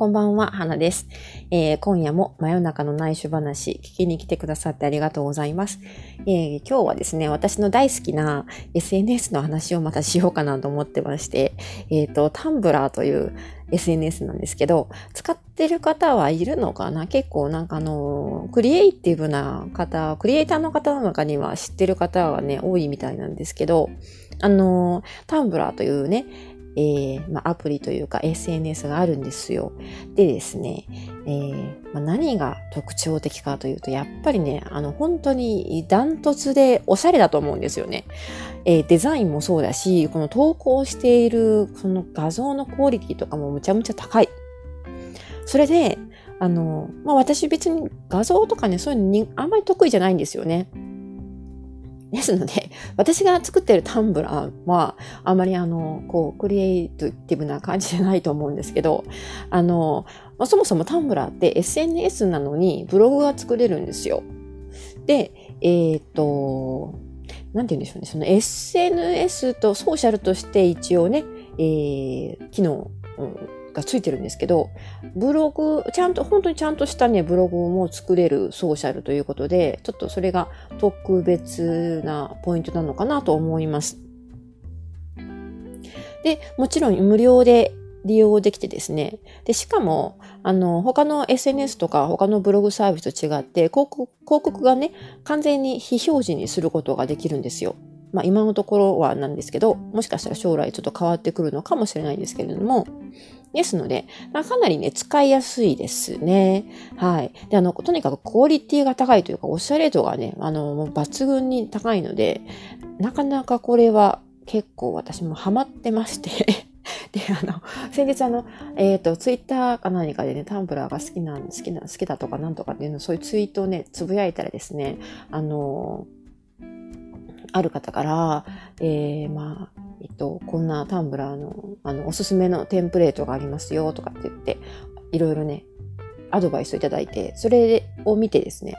こんばんは、花です、えー、今夜も真夜中の内緒話、聞きに来てくださってありがとうございます。えー、今日はですね、私の大好きな SNS の話をまたしようかなと思ってまして、えっ、ー、と、タンブラーという SNS なんですけど、使ってる方はいるのかな？結構なんかあの、クリエイティブな方、クリエイターの方の中には知ってる方がね、多いみたいなんですけど、あの、タンブラーというね、えー、まあ、アプリというか SNS があるんですよ。でですね、えー、まあ、何が特徴的かというと、やっぱりね、あの、本当にダントツでおしゃれだと思うんですよね。えー、デザインもそうだし、この投稿しているその画像のクオリティとかもむちゃむちゃ高い。それで、あの、まあ、私別に画像とかね、そういうのにあんまり得意じゃないんですよね。ですので、私が作ってるタンブラーは、あまりあの、こう、クリエイティブな感じじゃないと思うんですけど、あの、まあ、そもそもタンブラーって SNS なのにブログが作れるんですよ。で、えっ、と、なんて言うんでしょうね。その SNS とソーシャルとして一応ね、えー、機能、うんがついてるんですけど、ブログ、ちゃんと、本当にちゃんとしたね、ブログも作れるソーシャルということで、ちょっとそれが特別なポイントなのかなと思います。で、もちろん無料で利用できてですね。で、しかも、あの、他の SNS とか他のブログサービスと違って、広告広告がね、完全に非表示にすることができるんですよ。まあ今のところはなんですけど、もしかしたら将来ちょっと変わってくるのかもしれないんですけれども、ですので、まあ、かなりね、使いやすいですね。はい。で、あの、とにかくクオリティが高いというか、おしゃれ度がね、あの、もう抜群に高いので、なかなかこれは結構私もハマってまして で、あの、先日あの、えっ、ー、と、ツイッターか何かでね、タンブラーが好きな、好きな、好きだとかなんとかっていうの、そういうツイートをね、つぶやいたらですね、あの、ある方から、えー、まあ、えっと、こんなタンブラーの、あの、おすすめのテンプレートがありますよ、とかって言って、いろいろね、アドバイスをいただいて、それを見てですね、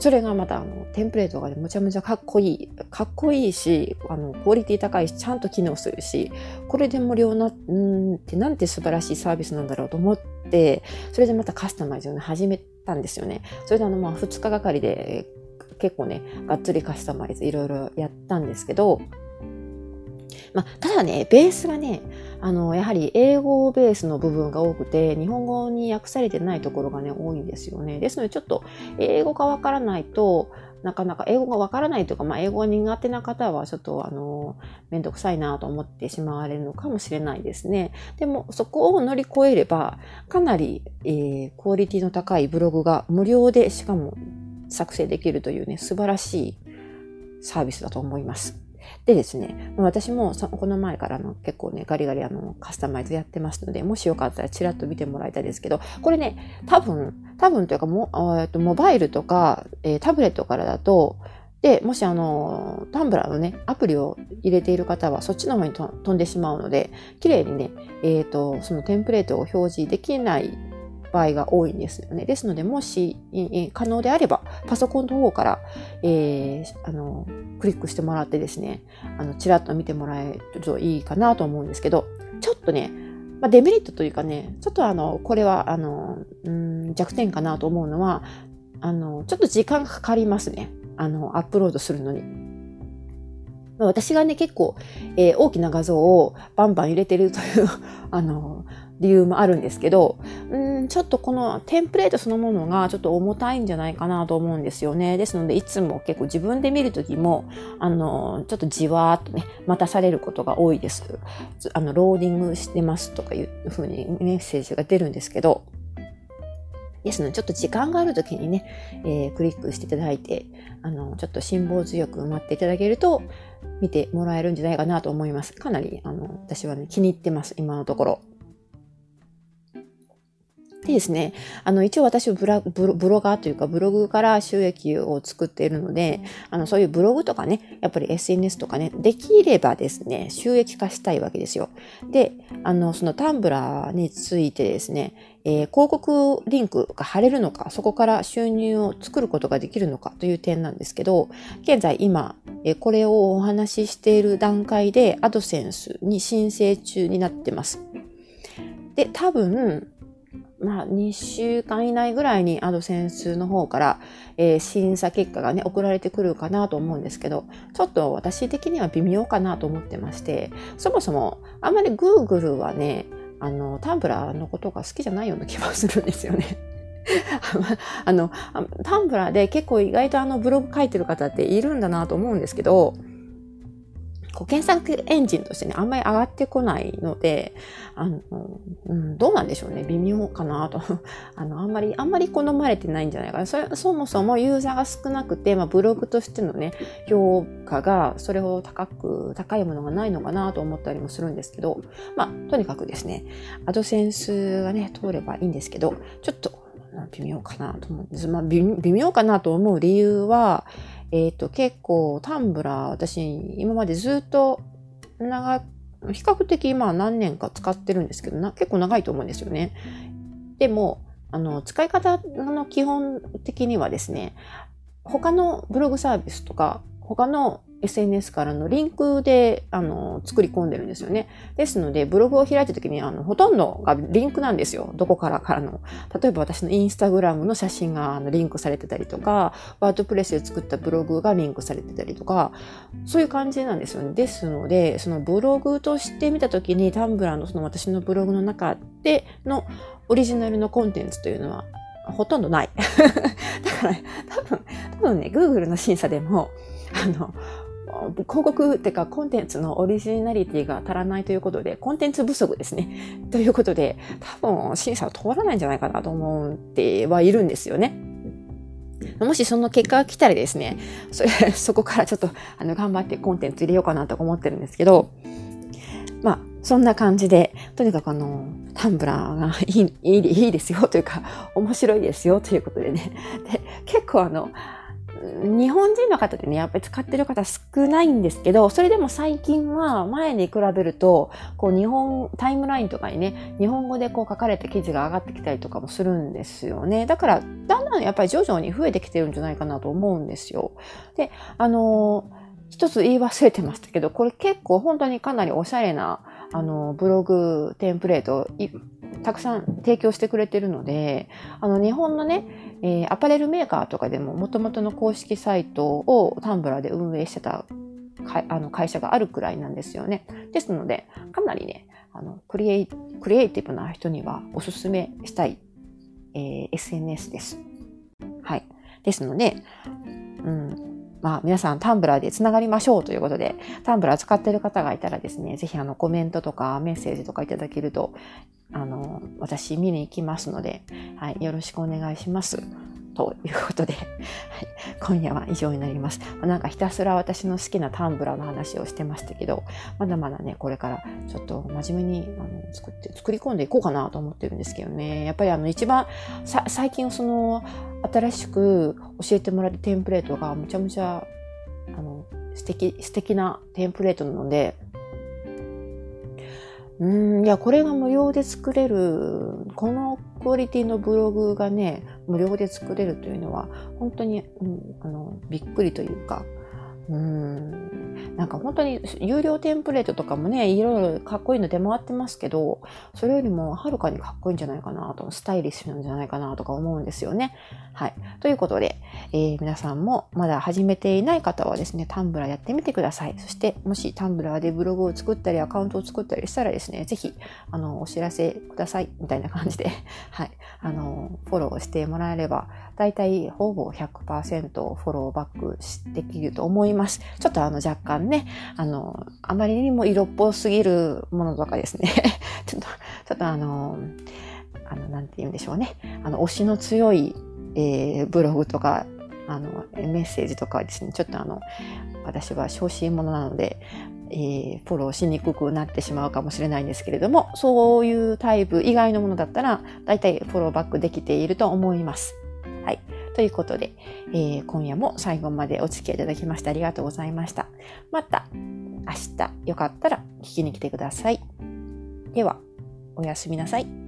それがまたあのテンプレートがね、むちゃむちゃかっこいい。かっこいいし、あの、クオリティ高いし、ちゃんと機能するし、これで無料な、んってなんて素晴らしいサービスなんだろうと思って、それでまたカスタマイズをね、始めたんですよね。それであの、まあ、2日がかりで、結構ね、がっつりカスタマイズいろいろやったんですけど、まあ、ただね、ベースがね、あの、やはり英語ベースの部分が多くて、日本語に訳されてないところがね、多いんですよね。ですので、ちょっと英語がわからないと、なかなか英語がわからないというか、まあ、英語が苦手な方はちょっとあの、めんどくさいなと思ってしまわれるのかもしれないですね。でも、そこを乗り越えれば、かなり、えー、クオリティの高いブログが無料で、しかも作成できるというね、素晴らしいサービスだと思います。でですね、私もこの前からの結構ね、ガリガリあのカスタマイズやってますので、もしよかったらチラッと見てもらいたいですけど、これね、多分、多分というかも、えっと、モバイルとか、えー、タブレットからだと、で、もしあの、タンブラーのね、アプリを入れている方はそっちの方に飛んでしまうので、綺麗にね、えっ、ー、と、そのテンプレートを表示できない場合が多いんですよね。ですので、もし、可能であれば、パソコンの方から、えー、あの、クリックしてもらってですね、あの、ちらっと見てもらえるといいかなと思うんですけど、ちょっとね、まあ、デメリットというかね、ちょっとあの、これは、あの、うん、弱点かなと思うのは、あの、ちょっと時間かかりますね。あの、アップロードするのに。私がね、結構、えー、大きな画像をバンバン入れてるという あの、理由もあるんですけど、うん、ちょっとこのテンプレートそのものがちょっと重たいんじゃないかなと思うんですよね。ですので、いつも結構自分で見るときも、あの、ちょっとじわーっとね、待たされることが多いです。あの、ローディングしてますとかいうふうにメッセージが出るんですけど、ですので、ちょっと時間があるときにね、えー、クリックしていただいて、あの、ちょっと辛抱強く待っていただけると、見てもらえるんじゃないかなと思います。かなり、あの、私はね、気に入ってます、今のところ。でですね、あの、一応私はブラブロブロガーというかブログから収益を作っているので、あの、そういうブログとかね、やっぱり SNS とかね、できればですね、収益化したいわけですよ。で、あの、そのタンブラーについてですね、えー、広告リンクが貼れるのか、そこから収入を作ることができるのかという点なんですけど、現在今、えー、これをお話ししている段階でアドセンスに申請中になってます。で、多分、まあ、2週間以内ぐらいにアドセンスの方から、えー、審査結果がね、送られてくるかなと思うんですけど、ちょっと私的には微妙かなと思ってまして、そもそもあんまり Google はね、あの、タンブラーのことが好きじゃないような気がするんですよね。あの、タンブラーで結構意外とあのブログ書いてる方っているんだなと思うんですけど、こう検索エンジンとしてね、あんまり上がってこないので、あの、うん、どうなんでしょうね。微妙かなと。あの、あんまり、あんまり好まれてないんじゃないかな。それそもそもユーザーが少なくて、まあ、ブログとしてのね、評価がそれほど高く、高いものがないのかなと思ったりもするんですけど、まあ、とにかくですね、アドセンスがね、通ればいいんですけど、ちょっと、微妙かなと思うんです。まあ、微妙かなと思う理由は、えっ、ー、と、結構タンブラー、私、今までずっと長、比較的今何年か使ってるんですけどな、結構長いと思うんですよね。でも、あの、使い方の基本的にはですね、他のブログサービスとか、他の SNS からのリンクで、あの、作り込んでるんですよね。ですので、ブログを開いた時に、あの、ほとんどがリンクなんですよ。どこからからの。例えば私のインスタグラムの写真があのリンクされてたりとか、ワードプレスで作ったブログがリンクされてたりとか、そういう感じなんですよね。ですので、そのブログとして見た時に、タンブラーのその私のブログの中でのオリジナルのコンテンツというのは、ほとんどない。だから、多分、多分ね、Google の審査でも、あの、広告っていうかコンテンツのオリジナリティが足らないということで、コンテンツ不足ですね。ということで、多分審査は通らないんじゃないかなと思ってはいるんですよね。もしその結果が来たらですね、それ、そこからちょっと、あの、頑張ってコンテンツ入れようかなと思ってるんですけど、まあ、そんな感じで、とにかくあの、タンブラーがいい、いいですよというか、面白いですよということでね。で、結構あの、日本人の方でね、やっぱり使ってる方少ないんですけど、それでも最近は前に比べると、こう日本、タイムラインとかにね、日本語でこう書かれた記事が上がってきたりとかもするんですよね。だから、だんだんやっぱり徐々に増えてきてるんじゃないかなと思うんですよ。で、あの一つ言い忘れてましたけど、これ結構本当にかなりおしゃれな、あの、ブログテンプレートたくさん提供してくれてるので、あの日本のね、えー、アパレルメーカーとかでも元々の公式サイトをタンブラーで運営してたかあの会社があるくらいなんですよね。ですので、かなりね、あのクリエイクリエイティブな人にはおすすめしたい、えー、SNS です。はい。ですので、うん、まあ皆さんタンブラーでつながりましょうということで、タンブラー使ってる方がいたらですね、ぜひあのコメントとかメッセージとかいただけると、あの、私見に行きますので、はい、よろしくお願いします。ということで、はい、今夜は以上になります。なんかひたすら私の好きなタンブラーの話をしてましたけど、まだまだね、これからちょっと真面目にあの作って、作り込んでいこうかなと思ってるんですけどね。やっぱりあの一番、最近その、新しく教えてもらったテンプレートがむちゃむちゃ、あの、素敵、素敵なテンプレートなので、うん、いや、これが無料で作れる、このクオリティのブログがね、無料で作れるというのは、本当に、うん、あの、びっくりというか、うん。なんか本当に有料テンプレートとかもね、いろいろかっこいいの出回ってますけど、それよりもはるかにかっこいいんじゃないかなと、スタイリッシュなんじゃないかなとか思うんですよね。はい。ということで、えー、皆さんもまだ始めていない方はですね、タンブラーやってみてください。そして、もしタンブラーでブログを作ったり、アカウントを作ったりしたらですね、ぜひ、あの、お知らせください、みたいな感じで、はい。あの、フォローしてもらえれば、だいたいほぼ100%フォローバックできると思います。ちょっとあの若干ね、あの、あまりにも色っぽすぎるものとかですね、ちょっと、ちょっとあの、あの、なんて言うんでしょうね。あの、推しの強い、えー、ブログとか、あの、メッセージとかですね、ちょっとあの、私は小心者なので、えー、フォローしにくくなってしまうかもしれないんですけれども、そういうタイプ以外のものだったら、だいたいフォローバックできていると思います。はい。ということで、えー、今夜も最後までお付き合いいただきましてありがとうございました。また明日よかったら聞きに来てください。では、おやすみなさい。